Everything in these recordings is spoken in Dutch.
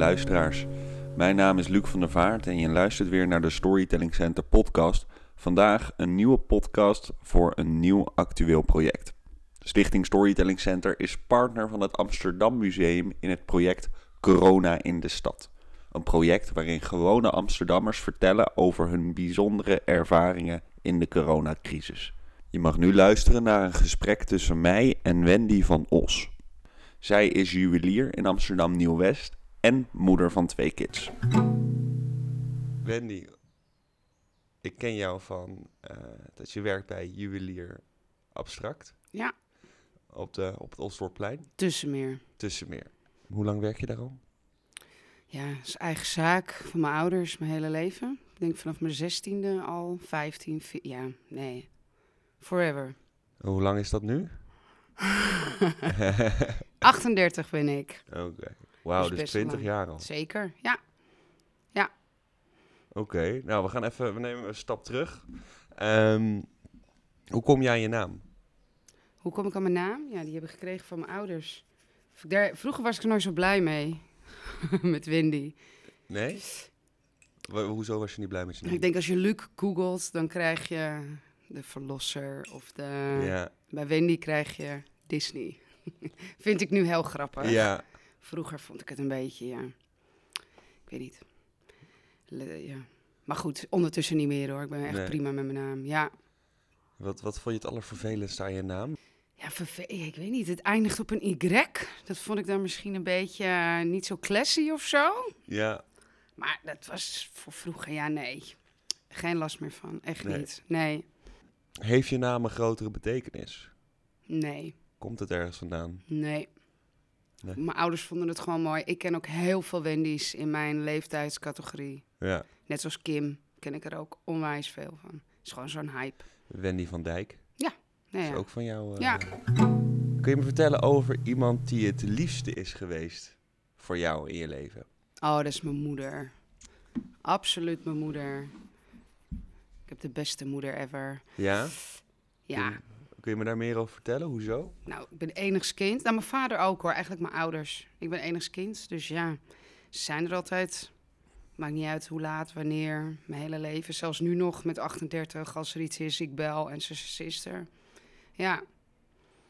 luisteraars. Mijn naam is Luc van der Vaart en je luistert weer naar de Storytelling Center podcast. Vandaag een nieuwe podcast voor een nieuw actueel project. Stichting Storytelling Center is partner van het Amsterdam Museum in het project Corona in de Stad. Een project waarin gewone Amsterdammers vertellen over hun bijzondere ervaringen in de coronacrisis. Je mag nu luisteren naar een gesprek tussen mij en Wendy van Os. Zij is juwelier in Amsterdam Nieuw-West en moeder van twee kids. Wendy, ik ken jou van eh, dat je werkt bij Juwelier Abstract Ja, op, de, op het Osdorpplein, tussenmeer. Tussenmeer. Hoe lang werk je daar al? Ja, dat is eigen zaak van mijn ouders mijn hele leven. Ik denk vanaf mijn zestiende al, 15, vi- ja, nee. Forever. Hoe lang is dat nu? 38 ben ik. Oké. Wauw, Dus dus best 20 lang. jaar al. Zeker, ja. Oké, nou we gaan even, we nemen een stap terug. Ehm, hoe kom jij aan je naam? Hoe kom ik aan mijn naam? Ja, die heb ik gekregen van mijn ouders. Daar, vroeger was ik er nooit zo blij mee. met Wendy. Nee? Hoezo was je niet blij met je naam? Ik denk als je Luc googelt, dan krijg je de Verlosser. Of de... Ja, Bij Wendy krijg je Disney. Vind ik nu heel grappig. ja. Vroeger vond ik het een beetje, ja. Ik weet niet. Le- ja. Maar goed, ondertussen niet meer hoor. Ik ben echt Nee. prima met mijn naam. Ja, Wat, wat vond je het allervervelendste aan je naam? ja ik weet niet. Het eindigt op een Y. Dat vond ik dan misschien een beetje eh, niet zo classy of zo. Ja, Maar dat was voor vroeger, ja, nee. Geen last meer van. Echt Nee. niet. Nee, heeft je naam een grotere betekenis? nee, Komt het ergens vandaan? nee. Nee. Mijn ouders vonden het gewoon mooi. Ik ken ook heel veel Wendy's in mijn leeftijdscategorie. Ja, Net zoals Kim ken ik er ook onwijs veel van. Het is gewoon zo'n hype. Wendy van Dijk. Nee, Is ja. ook van jou. eh, Ja. Kun je me vertellen over iemand die het liefste is geweest voor jou in je leven? Oh, dat is mijn moeder. Absoluut mijn moeder. Ik heb de beste moeder ever. Ja? Ja, Kun, je me daar meer over vertellen? Hoezo? nou, ik ben enigskind. Nou, mijn vader ook hoor. Eigenlijk mijn ouders. Ik ben enigskind. Dus ja, ze zijn er altijd. Maakt niet uit hoe laat, wanneer. Mijn hele leven. Zelfs nu nog met 38. Als er iets is, ik bel en ze is er. Ja,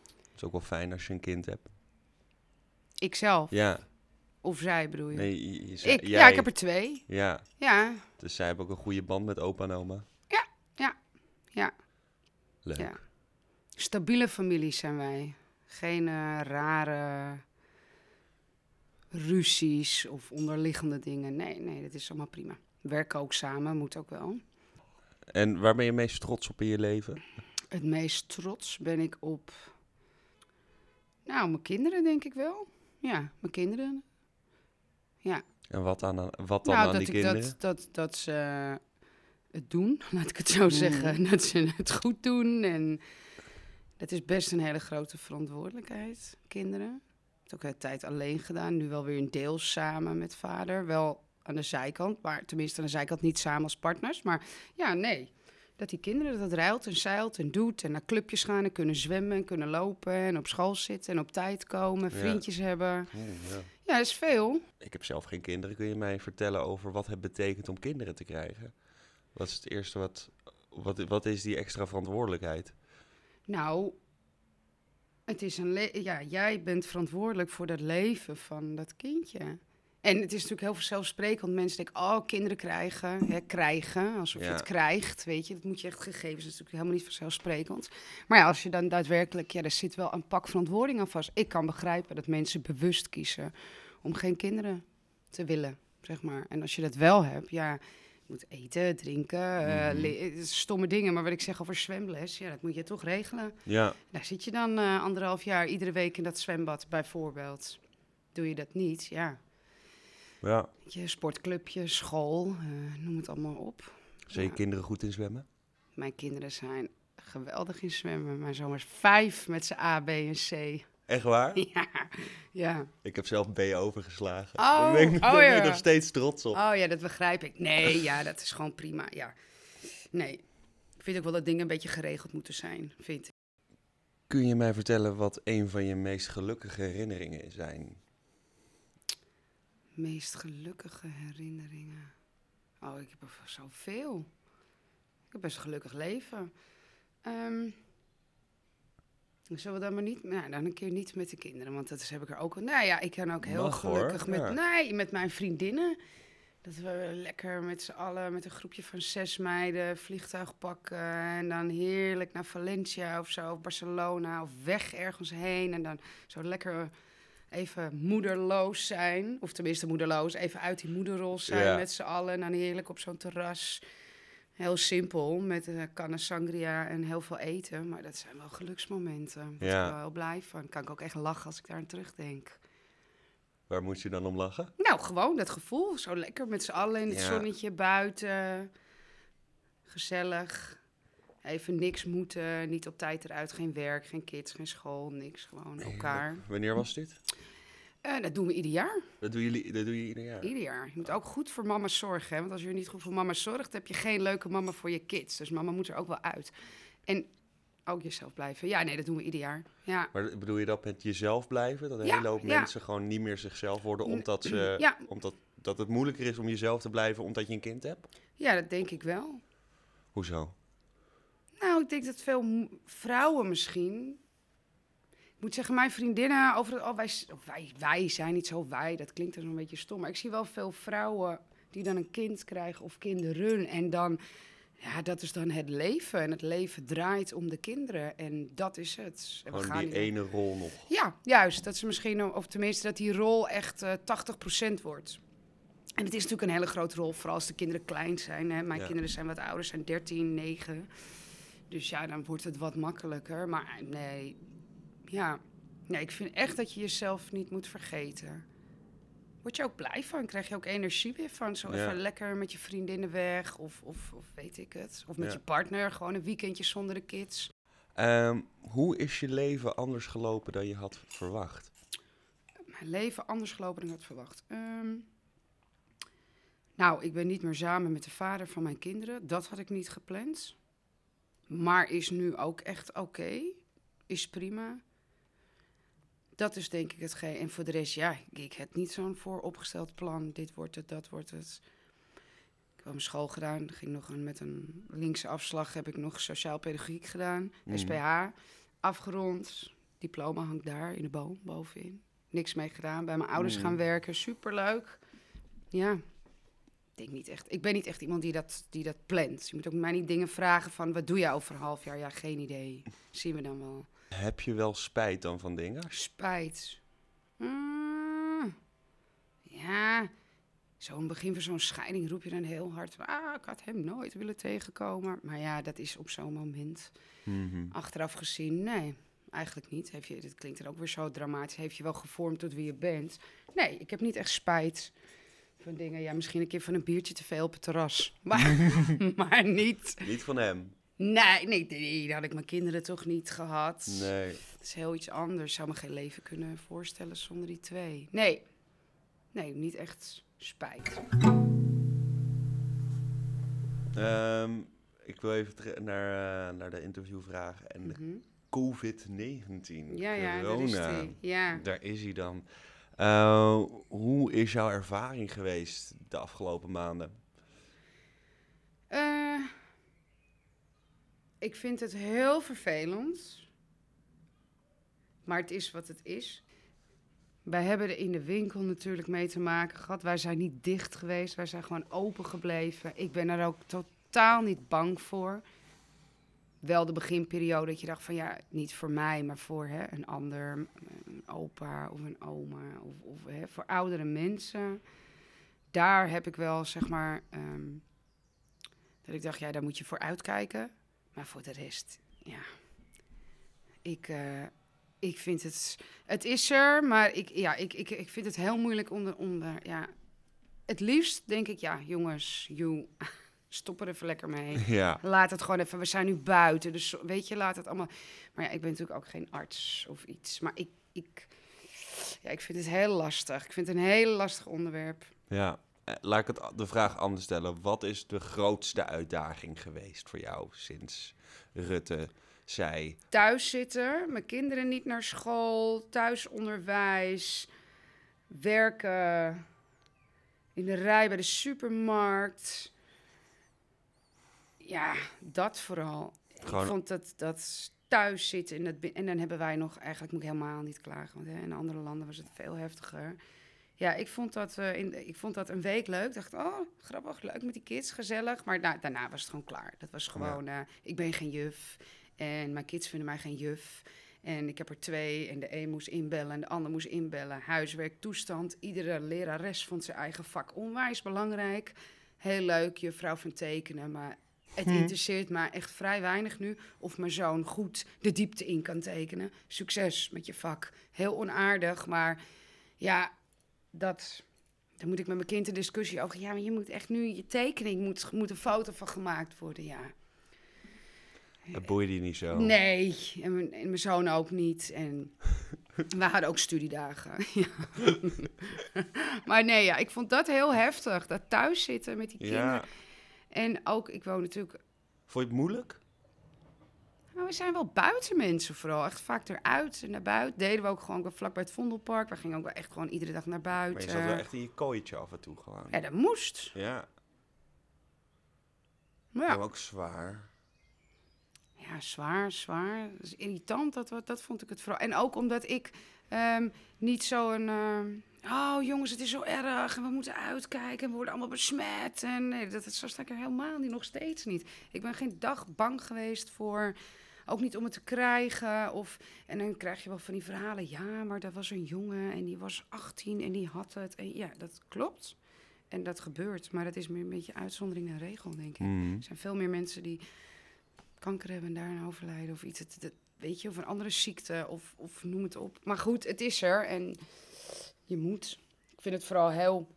Het is ook wel fijn als je een kind hebt. ikzelf. Ja. Of zij bedoel je? Nee, je, je zei- ik, jij- Ja, ik heb er twee. Ja, Ja, dus zij hebben ook een goede band met opa en oma. Ja, ja, ja. Leuk. Ja. Stabiele families zijn wij. Geen eh, rare ruzies of onderliggende dingen. Nee, nee, dat is allemaal prima. Werken ook samen, moet ook wel. En waar ben je meest trots op in je leven? Het meest trots ben ik op... Nou, mijn kinderen denk ik wel. Ja, mijn kinderen. Ja, En wat, aan, wat dan nou, aan dat, die ik, kinderen? dat, dat, dat ze het doen, laat ik het zo zeggen. Dat ze het goed doen. En dat is best een hele grote verantwoordelijkheid, kinderen. Ik heb ook een tijd alleen gedaan, nu wel weer een deel samen met vader. Wel aan de zijkant, maar tenminste aan de zijkant niet samen als partners. Maar ja, nee. Dat die kinderen dat het ruilt en zeilt en doet en naar clubjes gaan en kunnen zwemmen en kunnen lopen en op school zitten en op tijd komen, Ja. vriendjes hebben. Ja. Ja, dat is veel. Ik heb zelf geen kinderen. Kun je mij vertellen over wat het betekent om kinderen te krijgen? Wat is het eerste wat... Wat, wat is die extra verantwoordelijkheid? Nou, het is een ja, jij bent verantwoordelijk voor dat leven van dat kindje. En het is natuurlijk heel vanzelfsprekend. want Mensen denken, oh, kinderen krijgen. Hè, krijgen, alsof je het krijgt, weet je. Dat moet je echt gegeven. Dat is natuurlijk helemaal niet vanzelfsprekend. Maar ja, als je dan daadwerkelijk... Ja, er zit wel een pak verantwoording aan vast. Ik kan begrijpen dat mensen bewust kiezen om geen kinderen te willen, zeg maar. En als je dat wel hebt, ja... Moet eten, drinken, eh, Mhm. is stomme dingen. Maar wat ik zeg over zwemles, ja, dat moet je toch regelen. Ja, Daar zit je dan eh, anderhalf jaar iedere week in dat zwembad, bijvoorbeeld. Doe je dat niet, ja. ja. Je sportclubje, school, eh, noem het allemaal op. Zijn je Ja. kinderen goed in zwemmen? Mijn kinderen zijn geweldig in zwemmen. Mijn zoon is vijf met zijn A, B en C. Echt waar? Ja, ja. Ik heb zelf B overgeslagen. Oh, daar ben ik, oh daar ben ik nog steeds trots op. Oh ja, dat begrijp ik. Nee, ja, dat is gewoon prima, ja. Nee, ik vind ook wel dat dingen een beetje geregeld moeten zijn, vind ik. Kun je mij vertellen wat een van je meest gelukkige herinneringen zijn? Meest gelukkige herinneringen. Oh, ik heb er zoveel. Ik heb best een gelukkig leven. Ehm zullen we dan maar niet... Nou, dan een keer niet met de kinderen, want dat is, heb ik er ook... Nou ja, ik kan ook heel Mag, hoor. gelukkig met... Ja. Nee, met mijn vriendinnen. Dat we lekker met z'n allen, met een groepje van zes meiden, vliegtuig pakken. En dan heerlijk naar Valencia of zo, of Barcelona, of weg ergens heen. En dan zo lekker even moederloos zijn. Of tenminste moederloos, even uit die moederrol zijn Ja. met z'n allen. En dan heerlijk op zo'n terras. Heel simpel, met een kannen sangria en heel veel eten. Maar dat zijn wel geluksmomenten. Daar Ja. ik wel heel blij van. Kan ik ook echt lachen als ik daar aan terugdenk. Waar moet je dan om lachen? Nou, gewoon dat gevoel. Zo lekker met z'n allen in het Ja. zonnetje buiten. Gezellig. Even niks moeten. Niet op tijd eruit. Geen werk, geen kids, geen school. Niks. Gewoon elkaar. Wanneer was dit? Eh, dat doen we ieder jaar. Dat, doen jullie, dat doe je ieder jaar. Ieder jaar. Je moet ook goed voor mama zorgen. Hè? Want als je niet goed voor mama zorgt, heb je geen leuke mama voor je kids. Dus mama moet er ook wel uit. En ook jezelf blijven. Ja, nee, dat doen we ieder jaar. Ja. Maar bedoel je dat met jezelf blijven? Dat een Ja, hele hoop ja. mensen gewoon niet meer zichzelf worden omdat, ze, Ja. omdat dat het moeilijker is om jezelf te blijven omdat je een kind hebt? ja, dat denk ik wel. Hoezo? Nou, ik denk dat veel vrouwen misschien. Ik moet zeggen, mijn vriendinnen over het. Oh, wij, wij, wij zijn niet zo wij, dat klinkt dan een beetje stom. Maar ik zie wel veel vrouwen die dan een kind krijgen of kinderen. En dan. Ja, dat is dan het leven. En het leven draait om de kinderen. En dat is het. En we gaan die niet- ene rol nog. Ja, juist. Dat ze misschien, of tenminste dat die rol echt eh 80% wordt. En het is natuurlijk een hele grote rol, vooral als de kinderen klein zijn. Hè. Mijn Ja. kinderen zijn wat ouder, zijn 13, 9. Dus ja, dan wordt het wat makkelijker. Maar nee, ja. Nee, ik vind echt dat je jezelf niet moet vergeten. Word je ook blij van? Krijg je ook energie weer van? Zo Ja. even lekker met je vriendinnen weg of, of, of weet ik het. Of met Ja. je partner, gewoon een weekendje zonder de kids. Ehm, hoe is je leven anders gelopen dan je had verwacht? mijn leven anders gelopen dan ik had verwacht. Ehm, nou, ik ben niet meer samen met de vader van mijn kinderen. Dat had ik niet gepland. Maar is nu ook echt oké. Is prima. Dat is denk ik hetgeen. En voor de rest, ja, ik heb niet zo'n vooropgesteld plan. Dit wordt het, dat wordt het. Ik heb mijn school gedaan. Ging nog een, met een linkse afslag heb ik nog sociaal pedagogiek gedaan. Mhm. SPH. Afgerond. Diploma hangt daar in de boom bovenin. Niks mee gedaan. Bij mijn ouders Mm. gaan werken. Superleuk. Ja. Ik denk niet echt. Ik ben niet echt iemand die dat, die dat plant. Je moet ook mij niet dingen vragen van wat doe je over een half jaar? Ja, geen idee. Zien we dan wel. Heb je wel spijt dan van dingen? Spijt. Mm, ja. Zo'n begin van zo'n scheiding roep je dan heel hard. Ah, ik had hem nooit willen tegenkomen. Maar ja, dat is op zo'n moment. Mhm. Achteraf gezien, nee, eigenlijk niet. Heeft je, dit klinkt dan ook weer zo dramatisch. Heeft je wel gevormd tot wie je bent? Nee, ik heb niet echt spijt van dingen. Ja, misschien een keer van een biertje te veel op het terras. Maar, maar niet. Niet van hem. Nee, nee, nee, dat had ik mijn kinderen toch niet gehad. Nee. Het is heel iets anders. Zou me geen leven kunnen voorstellen zonder die twee. Nee, nee, niet echt spijt. Ehm, ik wil even naar, eh, naar de interviewvraag. En Mhm. COVID-19. Ja, ja, dat corona. is die. Ja. Daar is hij dan. Eh, hoe is jouw ervaring geweest de afgelopen maanden? Ik vind het heel vervelend. Maar het is wat het is. Wij hebben er in de winkel natuurlijk mee te maken gehad. Wij zijn niet dicht geweest. Wij zijn gewoon open gebleven. Ik ben er ook totaal niet bang voor. Wel de beginperiode dat je dacht van ja, niet voor mij, maar voor hè, een ander, een opa of een oma of, of hè, voor oudere mensen. Daar heb ik wel zeg maar ehm, dat ik dacht, ja, daar moet je voor uitkijken. Maar voor de rest, ja. Ik, eh, ik vind het... Het is er, maar ik, ja, ik, ik, ik vind het heel moeilijk onder... onder ja. Het liefst denk ik, ja, jongens, you, stop er even lekker mee. Ja. Laat het gewoon even, we zijn nu buiten, dus weet je, laat het allemaal... Maar ja, ik ben natuurlijk ook geen arts of iets. Maar ik, ik, ja, ik vind het heel lastig. Ik vind het een heel lastig onderwerp. ja. Eh, Laat ik het, de vraag anders stellen. Wat is de grootste uitdaging geweest voor jou sinds Rutte zei... thuis zitten, mijn kinderen niet naar school, thuisonderwijs, werken. in de rij bij de supermarkt. Ja, dat vooral. Gewoon- Ik vond dat, dat thuis zitten in dat, bi- en dan hebben wij nog, eigenlijk moet ik helemaal niet klagen, want hè, in andere landen was het veel heftiger. Ja, ik vond dat, eh, in, ik vond dat een week leuk. Ik dacht, oh, grappig, leuk met die kids, gezellig. Maar da- daarna was het gewoon klaar. Dat was gewoon, eh, ik ben geen juf en mijn kids vinden mij geen juf. En ik heb er twee en de een moest inbellen en de ander moest inbellen. Huiswerk, toestand. Iedere lerares vond zijn eigen vak onwijs belangrijk. Heel leuk, juffrouw van tekenen, maar het interesseert mij echt vrij weinig nu of mijn zoon goed de diepte in kan tekenen. Succes met je vak. Heel onaardig, maar ja, dat... Dan moet ik met mijn kind een discussie over. Ja, maar je moet echt nu je tekening, moet, moet een foto van gemaakt worden, ja. Dat boeide je niet zo. Nee, en mijn, en mijn zoon ook niet. En we hadden ook studiedagen. ja. maar nee, ja, ik vond dat heel heftig. Dat thuis zitten met die kinderen. Ja. En ook, ik woon natuurlijk... Vond je het moeilijk? Nou, we zijn wel buitenmensen vooral. Echt vaak eruit en naar buiten. Deden we ook gewoon vlakbij het Vondelpark. We gingen ook wel echt gewoon iedere dag naar Maar buiten. je zat wel echt in je kooitje af en toe gewoon. Ja, dat moest. Ja, Maar ja. ook zwaar. Ja, zwaar, zwaar. Dat is irritant, dat, dat vond ik het vooral. En ook omdat ik ehm, niet zo'n... ehm, oh jongens, het is zo erg en we moeten uitkijken en we worden allemaal besmet. En nee, dat, dat, zo sta ik er helemaal niet, nog steeds niet. Ik ben geen dag bang geweest voor... Ook niet om het te krijgen. Of, en dan krijg je wel van die verhalen. Ja, maar dat was een jongen en die was 18 en die had het. En ja, dat klopt. En dat gebeurt. Maar dat is meer een beetje uitzondering en regel, denk ik. Mhm. Er zijn veel meer mensen die kanker hebben en daaraan overlijden of iets. Het, het- weet je, of een andere ziekte of, of noem het op. Maar goed, het is er en je moet. Ik vind het vooral heel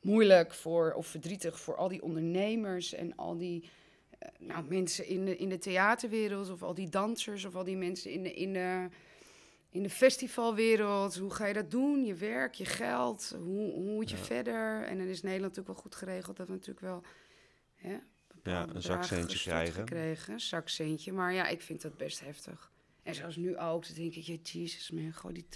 moeilijk voor, of verdrietig voor al die ondernemers en al die nou, mensen in de, in de theaterwereld of al die dansers of al die mensen in de, in de, in de festivalwereld. Hoe ga je dat doen? Je werk, je geld, hoe, hoe moet je Ja. verder? En dan is Nederland natuurlijk wel goed geregeld dat we natuurlijk wel... Hè, Ja, een zakcentje krijgen. Gekregen, een zakcentje. Maar ja, ik vind dat best heftig. En zoals nu ook, dan denk ik, ja, Jesus man, goh, die...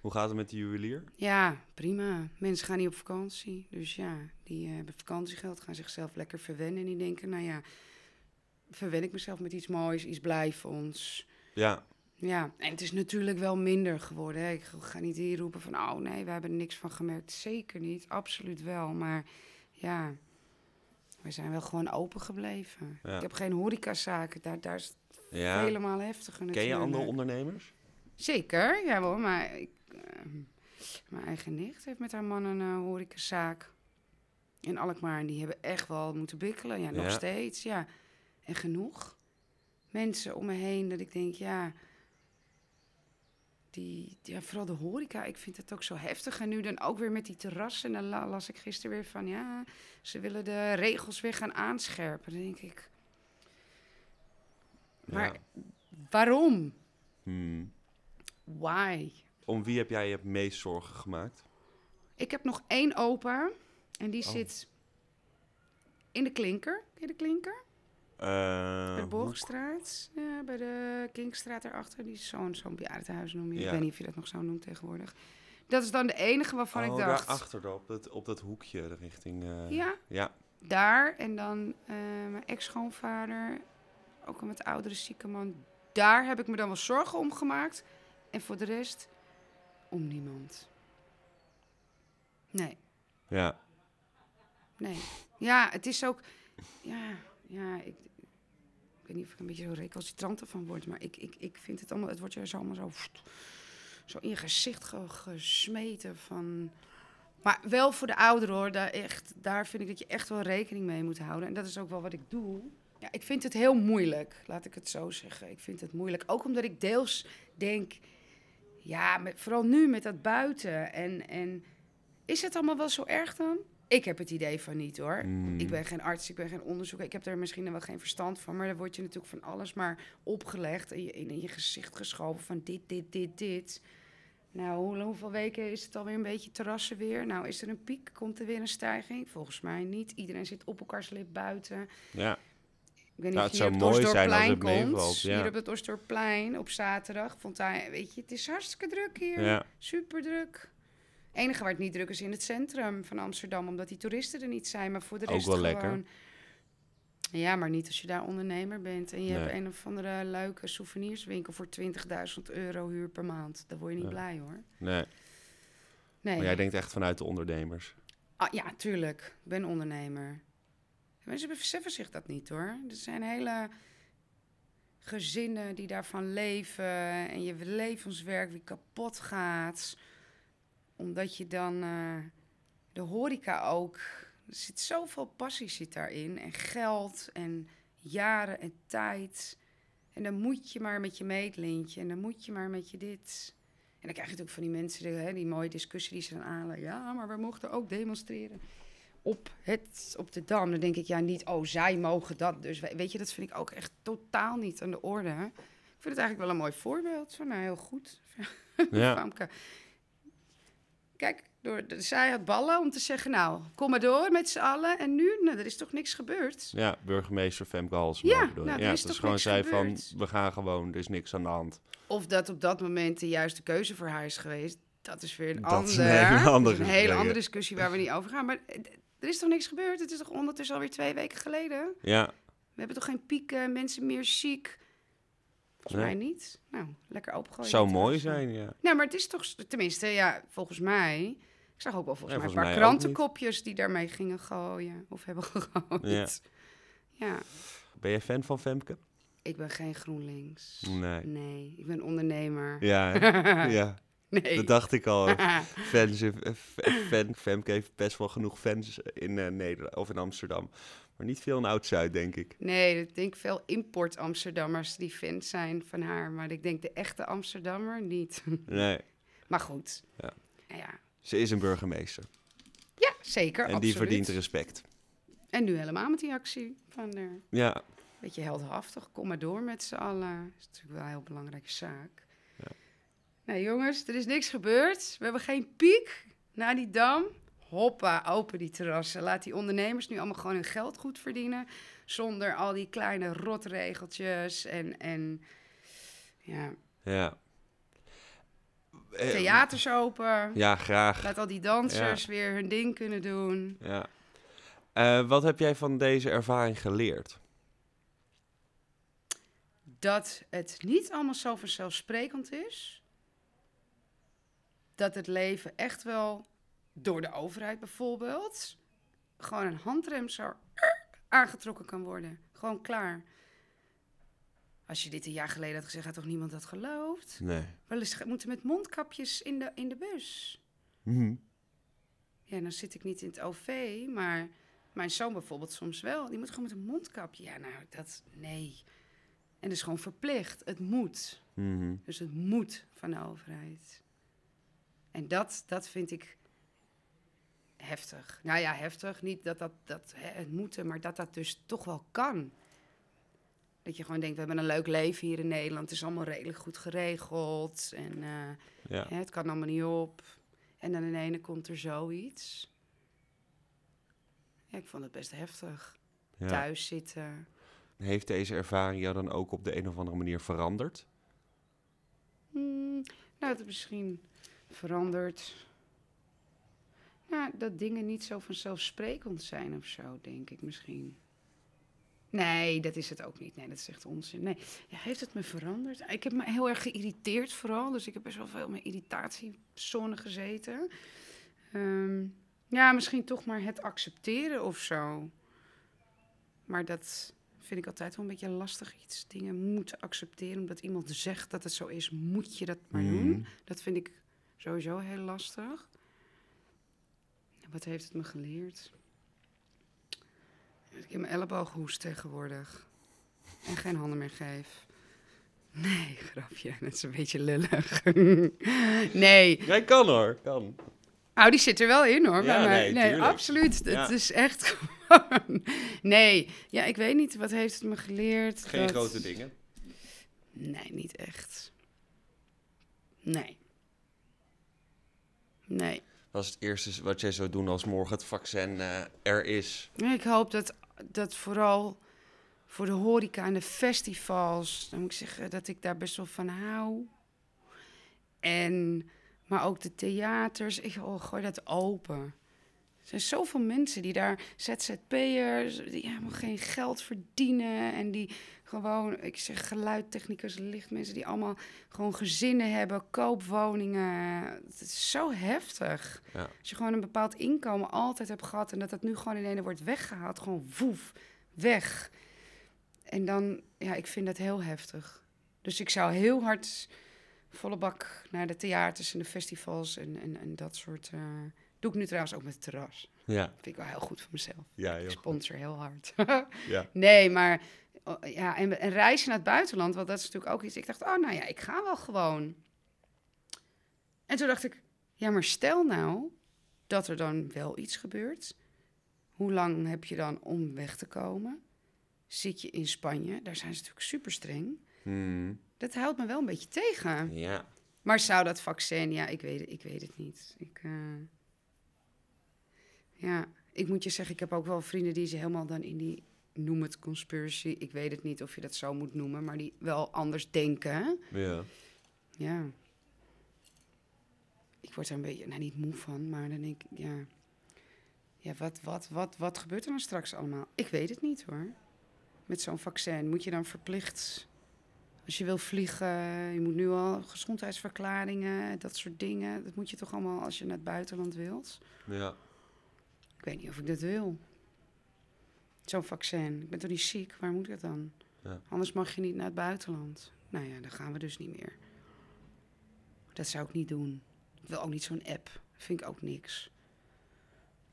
Hoe gaat het met de juwelier? Ja, prima. Mensen gaan niet op vakantie. Dus ja, die eh, hebben vakantiegeld, gaan zichzelf lekker verwennen. En die denken, nou ja, verwen ik mezelf met iets moois, iets blijfonds. Ja, Ja, en het is natuurlijk wel minder geworden. Hè. Ik ga niet hier roepen van, oh nee, we hebben er niks van gemerkt. Zeker niet, absoluut wel. Maar ja, we zijn wel gewoon open gebleven. Ja. Ik heb geen horecazaken, daar, daar is het ja. helemaal heftiger natuurlijk. Ken je andere ondernemers? Zeker, ja hoor, maar ik, mijn eigen nicht heeft met haar man een eh, horecazaak in Alkmaar. En die hebben echt wel moeten bikkelen, ja, nog Ja. steeds, ja. En genoeg mensen om me heen dat ik denk, ja... Die, ja, vooral de horeca, ik vind het ook zo heftig. En nu dan ook weer met die terrassen. En dan la- las ik gisteren weer van, ja, ze willen de regels weer gaan aanscherpen. Dan denk ik, maar Ja. waarom? Hmm. Why? Om wie heb jij je het meest zorgen gemaakt? Ik heb nog één opa. En die Oh. zit in de klinker. Ken je de klinker? Eh, bij de Borgstraat. Ja, bij de Kinkstraat erachter. Die is zo'n zo'n bejaardenhuis noem je. Ja. Ik weet niet of je dat nog zo noemt tegenwoordig. Dat is dan de enige waarvan oh, ik dacht... daarachter, op dat, op dat hoekje, de richting... eh, Ja, Ja, daar. En dan eh, mijn ex-schoonvader. Ook een wat oudere zieke man. Daar heb ik me dan wel zorgen om gemaakt. En voor de rest om niemand. Nee. ja. Nee. Ja, het is ook. Ja, ja ik, ik weet niet of ik een beetje zo recalcitrant ervan word, maar ik, ik, ik vind het allemaal. Het wordt je zo allemaal zo. Zo in je gezicht ge- gesmeten van. Maar wel voor de ouderen hoor. Daar, echt, daar vind ik dat je echt wel rekening mee moet houden. En dat is ook wel wat ik doe. Ja, ik vind het heel moeilijk, laat ik het zo zeggen. Ik vind het moeilijk. Ook omdat ik deels denk. Ja, met, vooral nu met dat buiten. En, en is het allemaal wel zo erg dan? Ik heb het idee van niet hoor. Hmm. Ik ben geen arts, ik ben geen onderzoeker. Ik heb daar misschien wel geen verstand van. Maar dan word je natuurlijk van alles maar opgelegd. En je, in je gezicht geschoven van dit, dit, dit, dit. Nou, hoe, hoeveel weken is het alweer een beetje terrassen weer? Nou, is er een piek? Komt er weer een stijging? Volgens mij niet. Iedereen zit op elkaars lip buiten. ja. Ik weet niet Nou, of het zou hier op het mooi zijn als het komt. meevalt, ja. Hier op het Osdorpplein op zaterdag. Vond hij, weet je, het is hartstikke druk hier. ja. Super druk. enige waar het niet druk is in het centrum van Amsterdam, omdat die toeristen er niet zijn. Maar voor de Ook rest wel gewoon... lekker. Ja, maar niet als je daar ondernemer bent en je Nee. hebt een of andere leuke souvenirswinkel voor 20.000 euro huur per maand. Dan word je niet blij hoor. Nee, Nee. maar jij denkt echt vanuit de ondernemers. Ah, ja, tuurlijk. Ik ben ondernemer. Mensen beseffen zich dat niet hoor. Er zijn hele gezinnen die daarvan leven. En je levenswerk wie kapot gaat. Omdat je dan eh, de horeca ook. Er zit zoveel passie zit daarin. En geld en jaren en tijd. En dan moet je maar met je meetlintje. En dan moet je maar met je dit. En dan krijg je natuurlijk van die mensen, die, hè, die mooie discussie die ze dan aanleggen. Ja, maar we mochten ook demonstreren op, het, op de Dam. Dan denk ik, ja, niet, oh, zij mogen dat. Dus we- weet je, dat vind ik ook echt totaal niet aan de orde. Ik vind het eigenlijk wel een mooi voorbeeld. Van, nou, heel goed. Ja. Kijk, door, de, zij had ballen om te zeggen, nou, kom maar door met z'n allen. En nu, nou, er is toch niks gebeurd. ja burgemeester Femke Halsema Ja, nou, er ja, is dat toch gewoon niks zei van, we gaan gewoon, er is niks aan de hand. Of dat op dat moment de juiste keuze voor haar is geweest. Dat is weer een Dat ander. is een hele andere is een hele andere discussie waar we niet over gaan. Maar eh, er is toch niks gebeurd? Het is toch ondertussen alweer twee weken geleden? Ja, We hebben toch geen pieken, mensen meer ziek? Volgens Nee. mij niet. Nou, lekker opengooien. zou mooi zijn, ja. Nou, maar het is toch, tenminste, ja, volgens mij. Ik zag ook wel volgens Ja, mij volgens een paar krantenkopjes die daarmee gingen gooien. Of hebben gegooid. Ja. ja. Ben je fan van Femke? Ik ben geen GroenLinks. Nee. Nee, ik ben ondernemer. Ja, ja, Nee. dat dacht ik al. Fans, eh, fan, Femke heeft best wel genoeg fans in eh, Nederland of in Amsterdam. Maar niet veel in Oud-Zuid, denk ik. Nee, ik denk veel import-Amsterdammers die fan zijn van haar. Maar ik denk de echte Amsterdammer niet. Nee, maar goed. Ja. Ja, ze is een burgemeester. ja zeker. en die verdient respect. En nu helemaal met die actie van de Ja, beetje heldhaftig. Kom maar door met z'n allen. Dat is natuurlijk wel een heel belangrijke zaak. Nou jongens, er is niks gebeurd. We hebben geen piek naar die dam. Hoppa, open die terrassen. Laat die ondernemers nu allemaal gewoon hun geld goed verdienen. Zonder al die kleine rotregeltjes en, en ja, ja. Eh, theaters open. Ja, graag. Laat al die dansers weer hun ding kunnen doen. Ja. Eh, wat heb jij van deze ervaring geleerd? dat het niet allemaal zo vanzelfsprekend is. Dat het leven echt wel door de overheid bijvoorbeeld gewoon een handrem zo aangetrokken kan worden. Gewoon klaar. Als je dit een jaar geleden had gezegd, had toch niemand dat geloofd? Nee. Wel eens moeten met mondkapjes in de, in de bus. Mhm. Ja, dan zit ik niet in het OV, maar mijn zoon bijvoorbeeld soms wel. Die moet gewoon met een mondkapje. Ja, nou, dat, nee. En dat is gewoon verplicht. Het moet. Mhm. Dus het moet van de overheid. En dat, dat vind ik heftig. Nou ja, heftig. Niet dat dat, dat hè, het moeten, maar dat dat dus toch wel kan. Dat je gewoon denkt, we hebben een leuk leven hier in Nederland. Het is allemaal redelijk goed geregeld. En eh, Ja. hè, het kan allemaal niet op. En dan in de ene komt er zoiets. Ja, ik vond het best heftig. ja. Thuis zitten. Heeft deze ervaring jou dan ook op de een of andere manier veranderd? Hmm, nou, is misschien veranderd. Nou, dat dingen niet zo vanzelfsprekend zijn of zo, denk ik misschien. Nee, dat is het ook niet. Nee, dat is echt onzin. Nee, ja, heeft het me veranderd? Ik heb me heel erg geïrriteerd vooral. Dus ik heb best wel veel in mijn irritatiezone gezeten. Ehm, ja, misschien toch maar het accepteren of zo. Maar dat vind ik altijd wel een beetje lastig iets. Dingen moeten accepteren omdat iemand zegt dat het zo is, moet je dat maar doen. Mhm. Dat vind ik sowieso heel lastig. En wat heeft het me geleerd? Dat ik in mijn elleboog hoest tegenwoordig. En geen handen meer geef. Nee, grapje. Dat is een beetje lullig. nee. Ja, kan hoor, kan. Nou, die zit er wel in hoor. Ja, bij mij. nee, absoluut. Ja. Het is echt gewoon. Nee, ja, ik weet niet. Wat heeft het me geleerd? Geen Dat- grote dingen. Nee, niet echt. Nee. Nee. Dat is het eerste wat jij zou doen als morgen het vaccin eh, er is. Ik hoop dat, dat vooral voor de horeca en de festivals, dan moet ik zeggen dat ik daar best wel van hou. En Maar ook de theaters. Ik oh, gooi dat open. Er zijn zoveel mensen die daar, ZZP'ers, die helemaal geen geld verdienen. En die gewoon, ik zeg geluidtechnicus, lichtmensen, die allemaal gewoon gezinnen hebben, koopwoningen. Het is zo heftig. Ja. Als je gewoon een bepaald inkomen altijd hebt gehad en dat dat nu gewoon in ene wordt weggehaald, gewoon woef, weg. En dan, ja, ik vind dat heel heftig. Dus ik zou heel hard volle bak naar de theaters en de festivals en, en, en dat soort. eh, doe ik nu trouwens ook met het terras. Ja, Vind ik wel heel goed voor mezelf. ja, Ik goed. sponsor heel hard. Ja. nee, maar ja, en, en reizen naar het buitenland, want dat is natuurlijk ook iets. Ik dacht, oh nou ja, ik ga wel gewoon. En toen dacht ik, ja, maar stel nou dat er dan wel iets gebeurt. Hoe lang heb je dan om weg te komen? Zit je in Spanje? Daar zijn ze natuurlijk super streng. Hmm, Dat houdt me wel een beetje tegen. ja. Maar zou dat vaccin, ja, ik weet, het- ik weet het niet. Ik, eh, ja, ik moet je zeggen, ik heb ook wel vrienden die ze helemaal dan in die, noem het conspiracy, ik weet het niet of je dat zo moet noemen, maar die wel anders denken. ja. Ja. Ik word er een beetje, nou niet moe van, maar dan denk ik, ja. Ja, wat, wat, wat, wat gebeurt er dan straks allemaal? Ik weet het niet hoor. Met zo'n vaccin moet je dan verplicht, als je wil vliegen, je moet nu al gezondheidsverklaringen, dat soort dingen. Dat moet je toch allemaal als je naar het buitenland wilt. ja. Ik weet niet of ik dat wil. Zo'n vaccin. Ik ben toch niet ziek? Waar moet ik dan? Ja. Anders mag je niet naar het buitenland. Nou ja, dan gaan we dus niet meer. Dat zou ik niet doen. Ik wil ook niet zo'n app. Vind ik ook niks.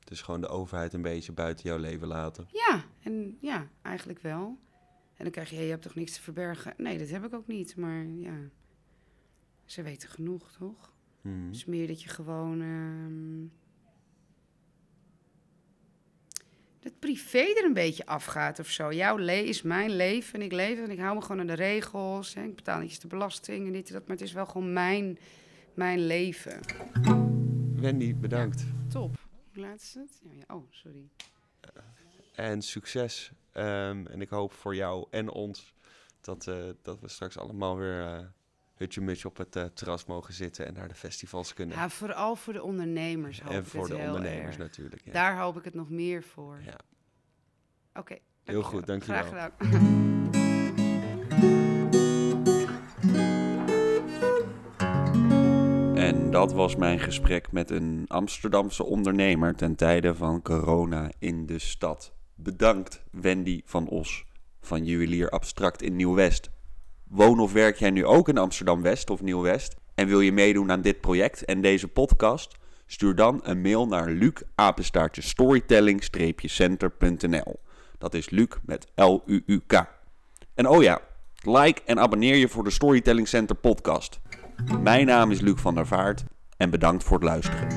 Dus gewoon de overheid een beetje buiten jouw leven laten. Ja, en ja, eigenlijk wel. En dan krijg je, je hebt toch niks te verbergen? Nee, dat heb ik ook niet. Maar ja, ze weten genoeg, toch? Hmm. Het is meer dat je gewoon. ehm, dat privé er een beetje afgaat of zo. Jouw leven is mijn leven en ik leef en ik hou me gewoon aan de regels. Hè. Ik betaal niet eens de belasting en dit en dat, maar het is wel gewoon mijn, mijn leven. Wendy, bedankt. Top. Hoe laat is het? Ja, ja, oh, sorry. En succes. Ehm, en ik hoop voor jou en ons dat, eh, dat we straks allemaal weer eh hutje-mutje op het eh, terras mogen zitten en naar de festivals kunnen. Ja, vooral voor de ondernemers hoop en ik voor het de heel ondernemers erg. natuurlijk. Ja. Daar hoop ik het nog meer voor. Ja. Oké. Heel goed, dankjewel. Graag gedaan. En dat was mijn gesprek met een Amsterdamse ondernemer ten tijde van corona in de stad. Bedankt Wendy van Os van Juwelier Abstract in Nieuw-West. Woon of werk jij nu ook in Amsterdam-West of Nieuw-West en wil je meedoen aan dit project en deze podcast? Stuur dan een mail naar lucapenstaartje storytelling-center.nl. Dat is Luc met L-U-U-K. En oh ja, like en abonneer je voor de Storytelling Center podcast. Mijn naam is Luc van der Vaart en bedankt voor het luisteren.